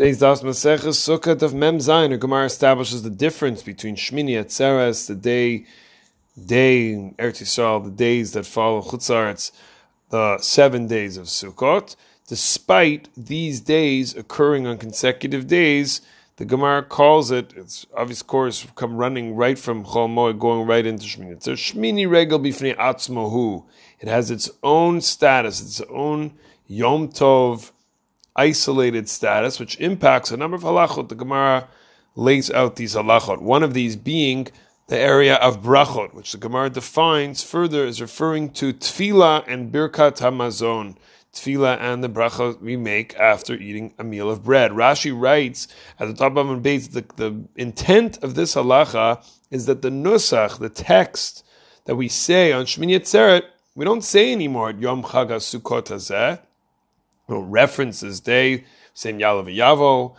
Today's Daf Maseches Sukkot of Mem Zayin. Gemara establishes the difference between Shmini Atzeres, the day, day Eretz Yisrael, the days that follow Chutzaretz, the seven days of Sukkot. Despite these days occurring on consecutive days, the Gemara calls it, it's obvious course, come running right from Chol Moed, going right into Shmini. It's a Shmini Regel Bifnei Atzmohu. It has its own status, its own Yom Tov, isolated status, which impacts a number of halachot. The Gemara lays out these halachot. One of these being the area of brachot, which the Gemara defines further as referring to tefillah and birkat hamazon. Tefillah and the bracha we make after eating a meal of bread. Rashi writes at the top of the base, the, the intent of this halacha is that the nusach, the text that we say on Shmini Atzeret, we don't say anymore at Yom Chag Sukkot Hazeh references day, saying Ya'aleh V'yavo,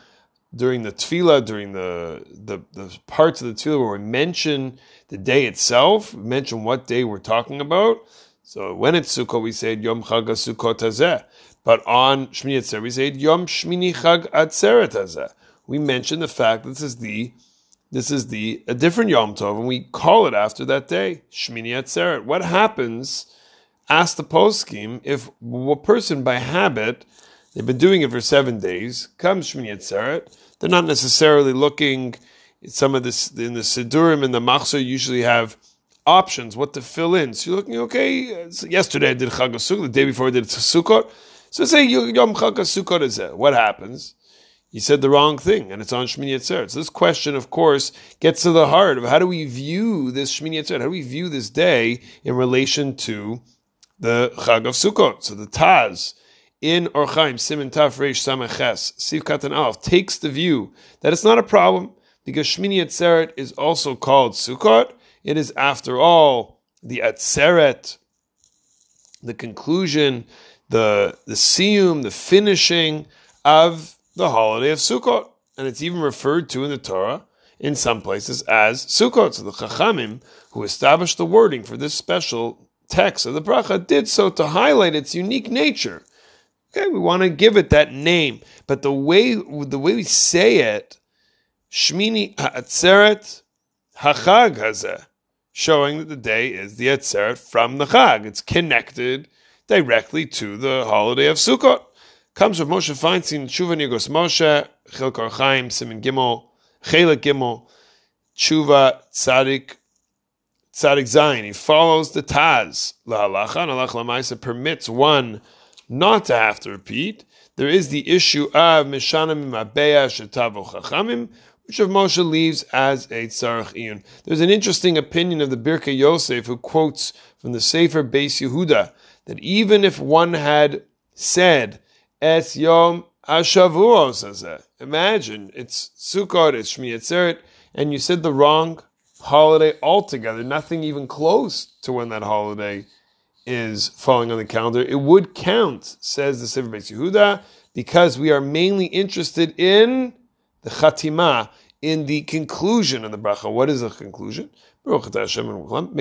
during the tefillah, during the, the, the parts of the tefillah where we mention the day itself, mention what day we're talking about. So when it's Sukkot, we say Yom Chag Sukkot. But on Shmini Atzeret, we say Yom Shmini Chag Atzeret. We mention the fact that this is the this is the a different Yom Tov, and we call it after that day, Shmini Atzeret. What happens ask the poskim if a person by habit they've been doing it for seven days comes Shmini Atzeret, they're not necessarily looking. Some of this in the Sidurim and the Machzor usually have options what to fill in. So you're looking okay. So yesterday I did Chag the day before I did Sukkot. So say Yom Chag Sukkot is there. What happens? He said the wrong thing, and it's on Shmini Atzeret. So this question, of course, gets to the heart of how do we view this Shmini Atzeret? How do we view this day in relation to the Chag of Sukkot. So the Taz in Orach Chaim Simon Taf Reish Samaches Sif Katan Alf takes the view that it's not a problem because Shmini Atzeret is also called Sukkot. It is, after all, the Atzeret, the conclusion, the the siyum, the finishing of the holiday of Sukkot, and it's even referred to in the Torah in some places as Sukkot. So the Chachamim, who established the wording for this special text of the bracha did so to highlight its unique nature. Okay, we want to give it that name, but the way the way we say it, Shmini Atzeret Hachag Hazeh, showing that the day is the Atzeret from the Chag. It's connected directly to the holiday of Sukkot. Comes from Moshe Feinstein, Tshuva Igros Moshe, Chilkar Chaim, Simon Gimel, Chelik Gimel, Tshuva Tzadik Tzadik Zayin, he follows the Taz. La halacha and halach lamaisa permits one not to have to repeat. There is the issue of mishanim mabeya shetavo chachamim, which of Moshe leaves as a tzarech iyun. There's an interesting opinion of the Birkei Yosef who quotes from the Sefer Beis Yehuda that even if one had said Es Yom Ashavuos, imagine it's Sukkot, it's Shmi Atzeret, and you said the wrong holiday altogether, nothing even close to when that holiday is falling on the calendar. It would count, says the Sefer Beis Yehuda, because we are mainly interested in the chatima, in the conclusion of the bracha. What is the conclusion? Mekadesh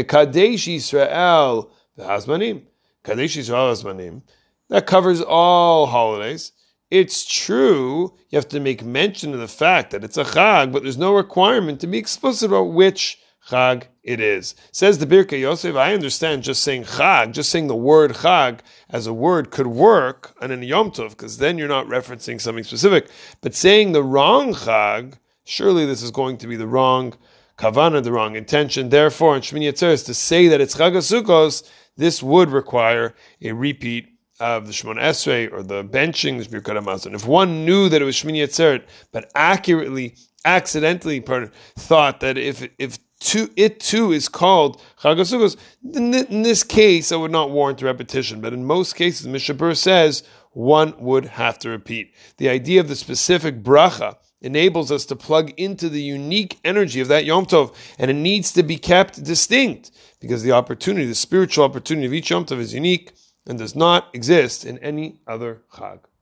Yisrael v'hazmanim. Kadesh Yisrael v'hazmanim. That covers all holidays. It's true, you have to make mention of the fact that it's a chag, but there's no requirement to be explicit about which chag it is. Says the Birkei Yosef, I understand just saying chag, just saying the word chag as a word could work on an Yom Tov, because then you're not referencing something specific. But saying the wrong chag, surely this is going to be the wrong kavana, the wrong intention. Therefore, in Shmini Atzeres, to say that it's chag Sukkos, this would require a repeat of the Shemoneh Esrei or the benching the Birkat Hamazon. If one knew that it was Shmini Atzeret, but accurately, accidentally, pardon, thought that if if to, it too is called Chag then in this case, I would not warrant repetition. But in most cases, Mishnah Berurah says one would have to repeat. The idea of the specific bracha enables us to plug into the unique energy of that Yom Tov, and it needs to be kept distinct because the opportunity, the spiritual opportunity of each Yom Tov is unique and does not exist in any other Chag.